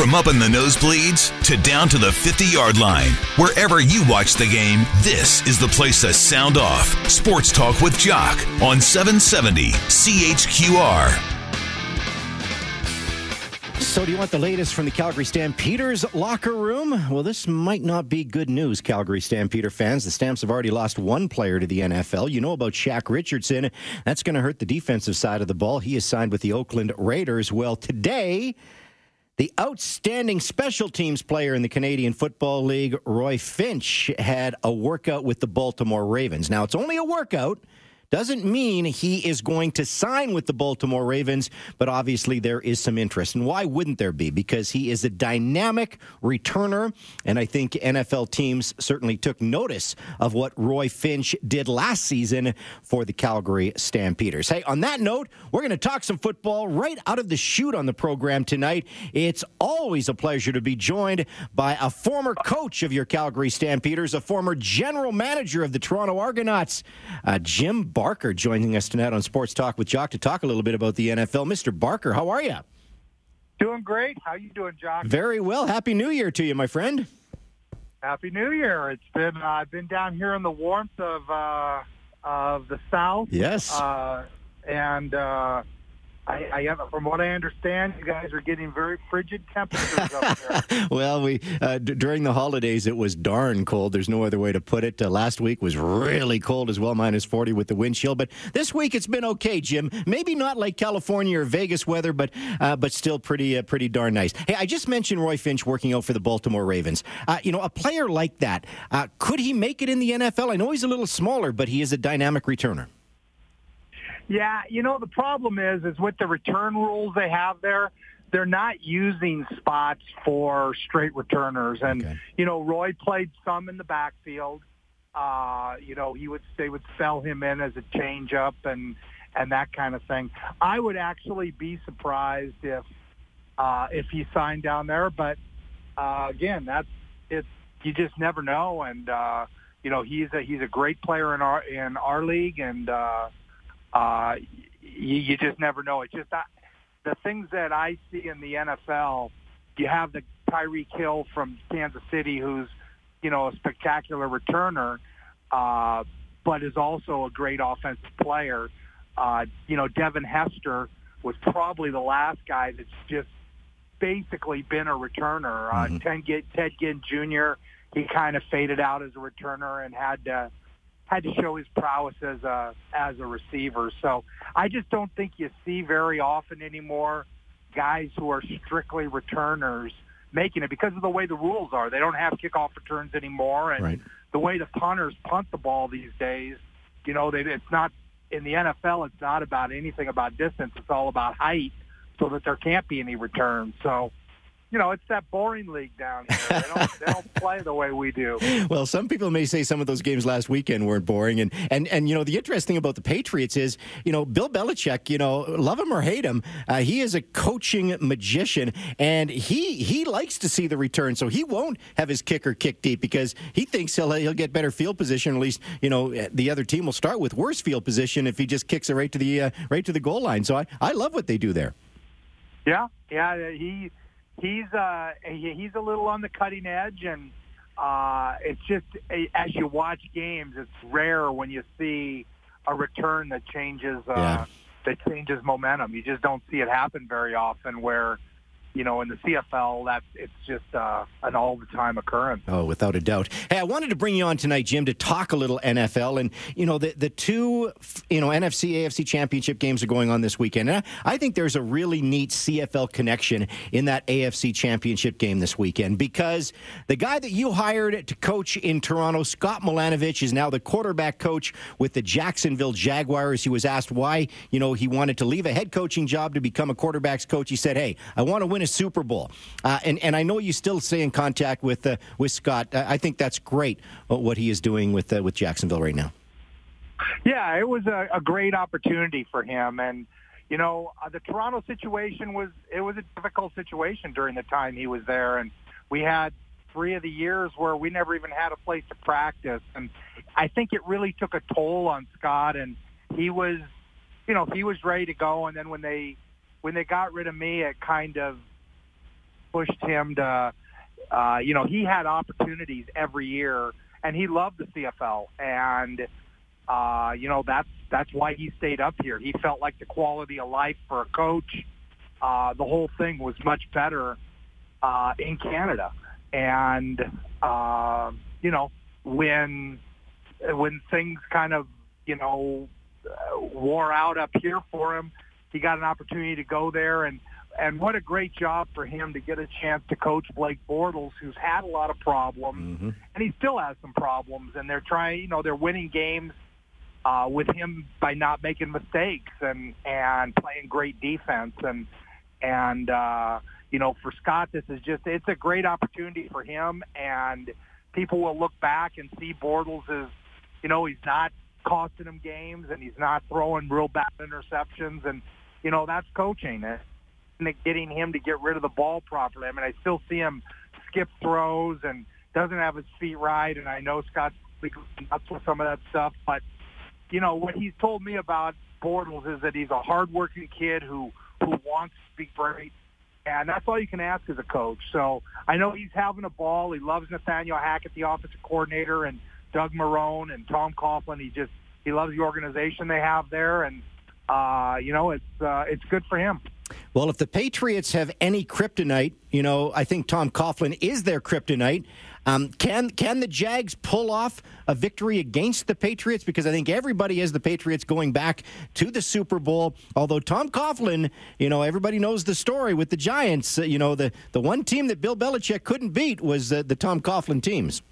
From up in the nosebleeds to down to the 50 yard line, wherever you watch the game, this is the place to sound off. Sports Talk with Jock on 770 CHQR. So, do you want the latest from the Calgary Stampeders locker room? Well, this might not be good news, Calgary Stampeder fans. The Stamps have already lost one player to the NFL. You know about Shaq Richardson. That's going to hurt the defensive side of the ball. He is signed with the Oakland Raiders. Well, today, the outstanding special teams player in the Canadian Football League, Roy Finch, had a workout with the Baltimore Ravens. Now, it's only a workout doesn't mean he is going to sign with the Baltimore Ravens, but obviously there is some interest. And why wouldn't there be? Because he is a dynamic returner. And I think NFL teams certainly took notice of what Roy Finch did last season for the Calgary Stampeders. Hey, on that note, we're going to talk some football right out of the chute on the program tonight. It's always a pleasure to be joined by a former coach of your Calgary Stampeders, a former general manager of the Toronto Argonauts, uh, Jim Barker joining us tonight on Sports Talk with Jock to talk a little bit about the NFL. Mr. Barker, how are you? Doing great. How you doing, Jock? Very well. Happy New Year to you, my friend. Happy New Year. It's been uh, I've been down here in the warmth of uh, of the South. Yes. Uh, and uh, I, I, from what I understand, you guys are getting very frigid temperatures up there. well, we uh, d- during the holidays it was darn cold. There's no other way to put it. Uh, last week was really cold as well, minus 40 with the wind chill. But this week it's been okay, Jim. Maybe not like California or Vegas weather, but uh, but still pretty uh, pretty darn nice. Hey, I just mentioned Roy Finch working out for the Baltimore Ravens. Uh, you know, a player like that, uh, could he make it in the NFL? I know he's a little smaller, but he is a dynamic returner. Yeah, you know the problem is is with the return rules they have there, they're not using spots for straight returners. And okay. you know, Roy played some in the backfield. Uh, you know, he would they would sell him in as a changeup and and that kind of thing. I would actually be surprised if uh, if he signed down there, but uh, again, that's it's you just never know. And uh, you know, he's a he's a great player in our in our league, and uh, uh, you, you just never know. It's just that the things that I see in the NFL. You have the Tyreek Hill from Kansas City, who's you know a spectacular returner, uh, but is also a great offensive player. Uh, you know, Devin Hester was probably the last guy that's just basically been a returner. Uh, mm-hmm. Ted, Ted Ginn Jr. He kind of faded out as a returner and had to had to show his prowess as a as a receiver. So I just don't think you see very often anymore guys who are strictly returners making it because of the way the rules are. They don't have kickoff returns anymore, and right. the way the punters punt the ball these days. You know, they, it's not in the NFL. It's not about anything about distance. It's all about height, so that there can't be any returns. So you know, it's that boring league down here. They don't, they don't play the way we do. Well, some people may say some of those games last weekend weren't boring, and and and you know the interesting about the Patriots is you know Bill Belichick. You know, love him or hate him, uh, he is a coaching magician, and he he likes to see the return. So he won't have his kicker kick deep because he thinks he'll he'll get better field position. At least you know the other team will start with worse field position if he just kicks it right to the uh, right to the goal line. So I I love what they do there. Yeah, yeah, he he's uh, he's a little on the cutting edge, and uh, it's just as you watch games, it's rare when you see a return that changes uh, yeah. that changes momentum. You just don't see it happen very often. Where you know, in the CFL, that's it's just uh, an all the time occurrence. Oh, without a doubt. Hey, I wanted to bring you on tonight, Jim, to talk a little NFL, and you know, the the two you know NFC AFC championship games are going on this weekend, and I think there's a really neat CFL connection in that AFC championship game this weekend because the guy that you hired to coach in Toronto, Scott Milanovich, is now the quarterback coach with the Jacksonville Jaguars. He was asked why you know he wanted to leave a head coaching job to become a quarterbacks coach. He said, "Hey, I want to win." Win a Super Bowl. Uh, and and I know you still stay in contact with uh, with Scott. I think that's great uh, what he is doing with uh, with Jacksonville right now. Yeah, it was a, a great opportunity for him, and you know uh, the Toronto situation was it was a difficult situation during the time he was there, and we had three of the years where we never even had a place to practice, and I think it really took a toll on Scott, and he was, you know, he was ready to go, and then when they when they got rid of me, it kind of pushed him to, uh, you know, he had opportunities every year, and he loved the CFL, and uh, you know that's that's why he stayed up here. He felt like the quality of life for a coach, uh, the whole thing was much better uh, in Canada, and uh, you know when when things kind of you know wore out up here for him, he got an opportunity to go there and and what a great job for him to get a chance to coach Blake Bortles, who's had a lot of problems, mm-hmm. and he still has some problems. And they're trying, you know, they're winning games uh, with him by not making mistakes and and playing great defense. And and uh, you know, for Scott, this is just it's a great opportunity for him. And people will look back and see Bortles as, you know, he's not costing them games and he's not throwing real bad interceptions and you know that's coaching getting him to get rid of the ball properly. I mean, I still see him skip throws and doesn't have his feet right, and I know Scott's nuts with some of that stuff. But you know what he's told me about Bortles is that he's a hardworking kid who who wants to be great, and that's all you can ask as a coach. So I know he's having a ball. He loves Nathaniel Hackett, the offensive coordinator, and Doug Marrone and Tom Coughlin. He just he loves the organization they have there, and uh, you know it's uh, it's good for him. Well, if the Patriots have any kryptonite, you know, I think Tom Coughlin is their kryptonite. Um, can can the Jags pull off a victory against the Patriots? Because I think everybody has the Patriots going back to the Super Bowl. Although Tom Coughlin, you know, everybody knows the story with the Giants. Uh, you know, the the one team that Bill Belichick couldn't beat was uh, the Tom Coughlin teams.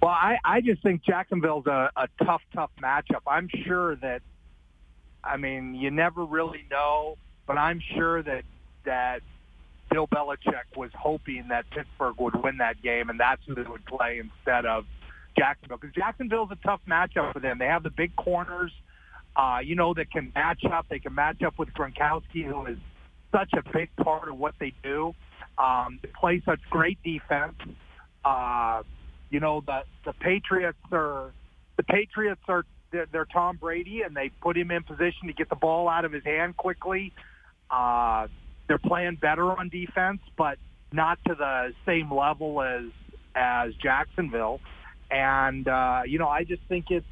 Well, I, I just think Jacksonville's a, a tough, tough matchup. I'm sure that, I mean, you never really know but I'm sure that that Bill Belichick was hoping that Pittsburgh would win that game, and that's who they would play instead of Jacksonville. Because Jacksonville's a tough matchup for them. They have the big corners, uh, you know, that can match up. They can match up with Gronkowski, who is such a big part of what they do. Um, they play such great defense. Uh, you know, the the Patriots are the Patriots are they're, they're Tom Brady, and they put him in position to get the ball out of his hand quickly. Uh, they're playing better on defense, but not to the same level as as Jacksonville. And uh, you know, I just think it's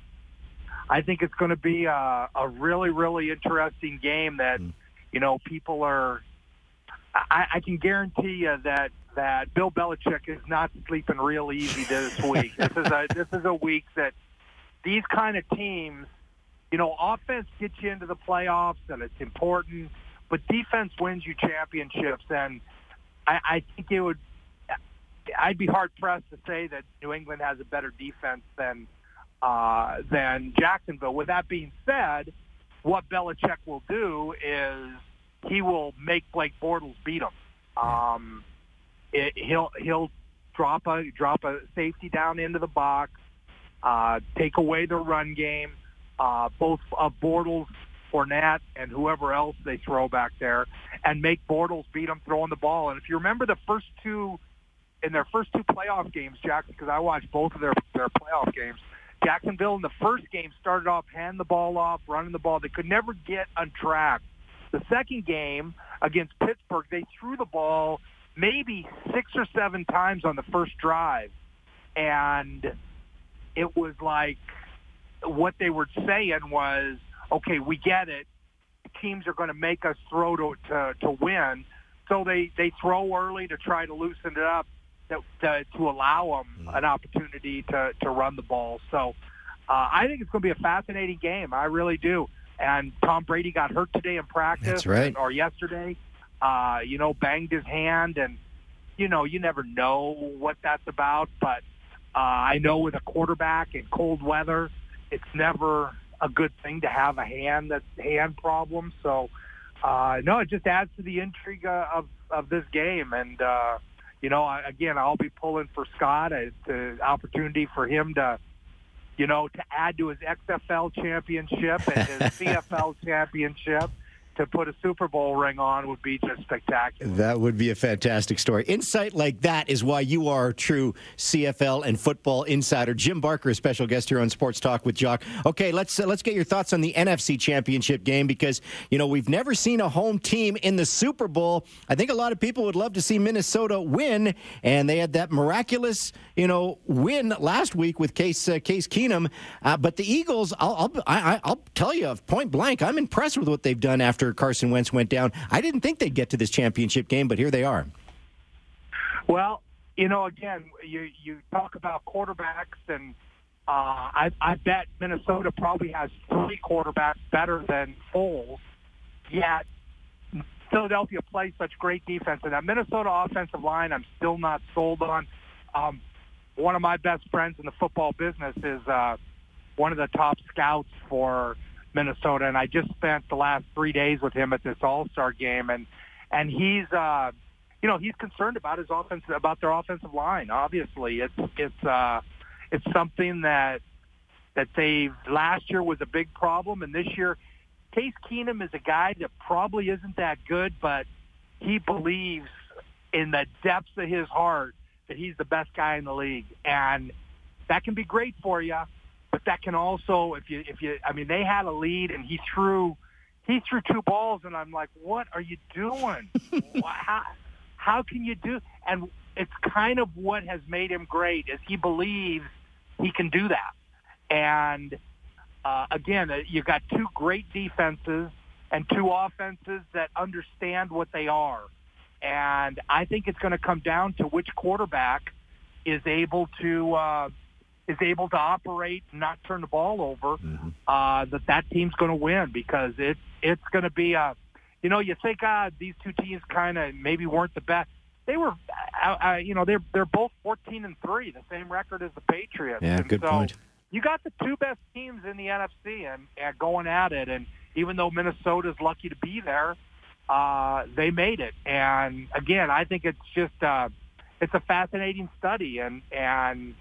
I think it's going to be a, a really really interesting game that mm. you know people are. I, I can guarantee you that that Bill Belichick is not sleeping real easy this week. this is a this is a week that these kind of teams, you know, offense gets you into the playoffs and it's important but defense wins you championships, and I, I think it would. I'd be hard pressed to say that New England has a better defense than uh, than Jacksonville. With that being said, what Belichick will do is he will make Blake Bortles beat him. Um, it, he'll he'll drop a drop a safety down into the box, uh, take away the run game. Uh, both of Bortles Fournette and whoever else they throw back there, and make Bortles beat them throwing the ball. And if you remember the first two in their first two playoff games, Jackson, because I watched both of their their playoff games. Jacksonville in the first game started off handing the ball off, running the ball. They could never get on track. The second game against Pittsburgh, they threw the ball maybe six or seven times on the first drive, and it was like what they were saying was okay, we get it. Teams are going to make us throw to, to, to win. So they, they throw early to try to loosen it up to, to, to allow them mm-hmm. an opportunity to, to run the ball. So uh, I think it's going to be a fascinating game. I really do. And Tom Brady got hurt today in practice That's right. or yesterday. Uh, you know, banged his hand and, you know, you never know what that's about. But uh, I know with a quarterback in cold weather, it's never a good thing to have a hand that's hand problem. So uh, no, it just adds to the intrigue uh, of of this game. And uh, you know, I, again, I'll be pulling for Scott. It's an opportunity for him to, you know, to add to his XFL championship and his CFL championship. To put a Super Bowl ring on would be just spectacular. That would be a fantastic story. Insight like that is why you are a true CFL and football insider. Jim Barker, a special guest here on Sports Talk with Jock. Okay, let's uh, let's get your thoughts on the NFC Championship game because you know we've never seen a home team in the Super Bowl. I think a lot of people would love to see Minnesota win, and they had that miraculous you know win last week with Case uh, Case Keenum. Uh, but the Eagles, I'll I'll, I, I'll tell you point blank, I'm impressed with what they've done after Carson Wentz went down. I didn't think they'd get to this championship game, but here they are. Well, you know, again, you you talk about quarterbacks, and uh, I, I bet Minnesota probably has three quarterbacks better than Foles. Yet Philadelphia plays such great defense, and that Minnesota offensive line, I'm still not sold on. Um, one of my best friends in the football business is uh, one of the top scouts for Minnesota, and I just spent the last three days with him at this All Star game, and and he's uh, you know he's concerned about his offense about their offensive line. Obviously, it's it's uh, it's something that that they last year was a big problem, and this year, Case Keenum is a guy that probably isn't that good, but he believes in the depths of his heart that he's the best guy in the league, and that can be great for you but that can also, if you, if you, I mean, they had a lead and he threw, he threw two balls, and I'm like, what are you doing? how, how can you do? And it's kind of what has made him great is he believes he can do that. And uh, again, uh, you've got two great defenses and two offenses that understand what they are. And I think it's going to come down to which quarterback is able to uh, is able to operate and not turn the ball over, mm-hmm. uh, that that team's going to win because it it's going to be a, you know, you think uh, these two teams kind of maybe weren't the best. They were, uh, uh, you know, they're they're both 14 and three, the same record as the Patriots. Yeah, and good so point. You got the two best teams in the NFC and, and going at it, and even though Minnesota's lucky to be there, uh, they made it. And again, I think it's just uh, it's a fascinating study, and and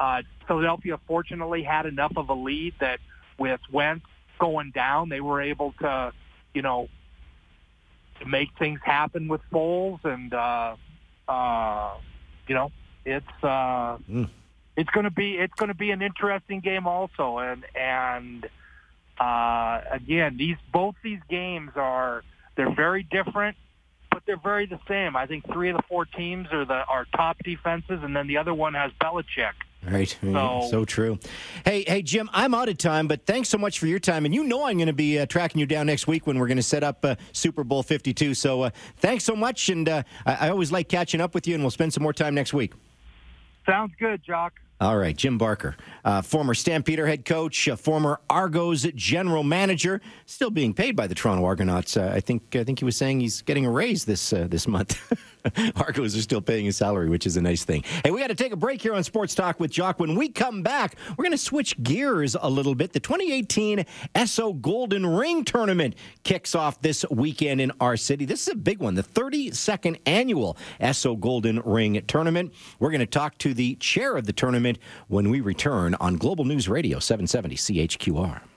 uh, Philadelphia fortunately had enough of a lead that with Wentz going down, they were able to, you know, to make things happen with Foles, and uh, uh, you know, it's uh, mm. it's going to be it's going to be an interesting game also, and and uh, again, these both these games are they're very different but they're very the same. I think three of the four teams are the are top defenses, and then the other one has Belichick. Right. So, so, true. Hey, hey, Jim, I'm out of time, but thanks so much for your time. And you know I'm going to be uh, tracking you down next week when we're going to set up uh, Super Bowl 52. So uh, thanks so much, and uh, I-, I always like catching up with you, and we'll spend some more time next week. Sounds good, Jock. All right, Jim Barker, uh, former Stampeder head coach, uh, former Argos general manager, still being paid by the Toronto Argonauts. Uh, I think I think he was saying he's getting a raise this uh, this month. Argos are still paying his salary, which is a nice thing. Hey, we got to take a break here on Sports Talk with Jock. When we come back, we're going to switch gears a little bit. The 2018 Esso Golden Ring Tournament kicks off this weekend in our city. This is a big one, the 32nd annual Esso Golden Ring Tournament. We're going to talk to the chair of the tournament when we return on Global News Radio 770 CHQR.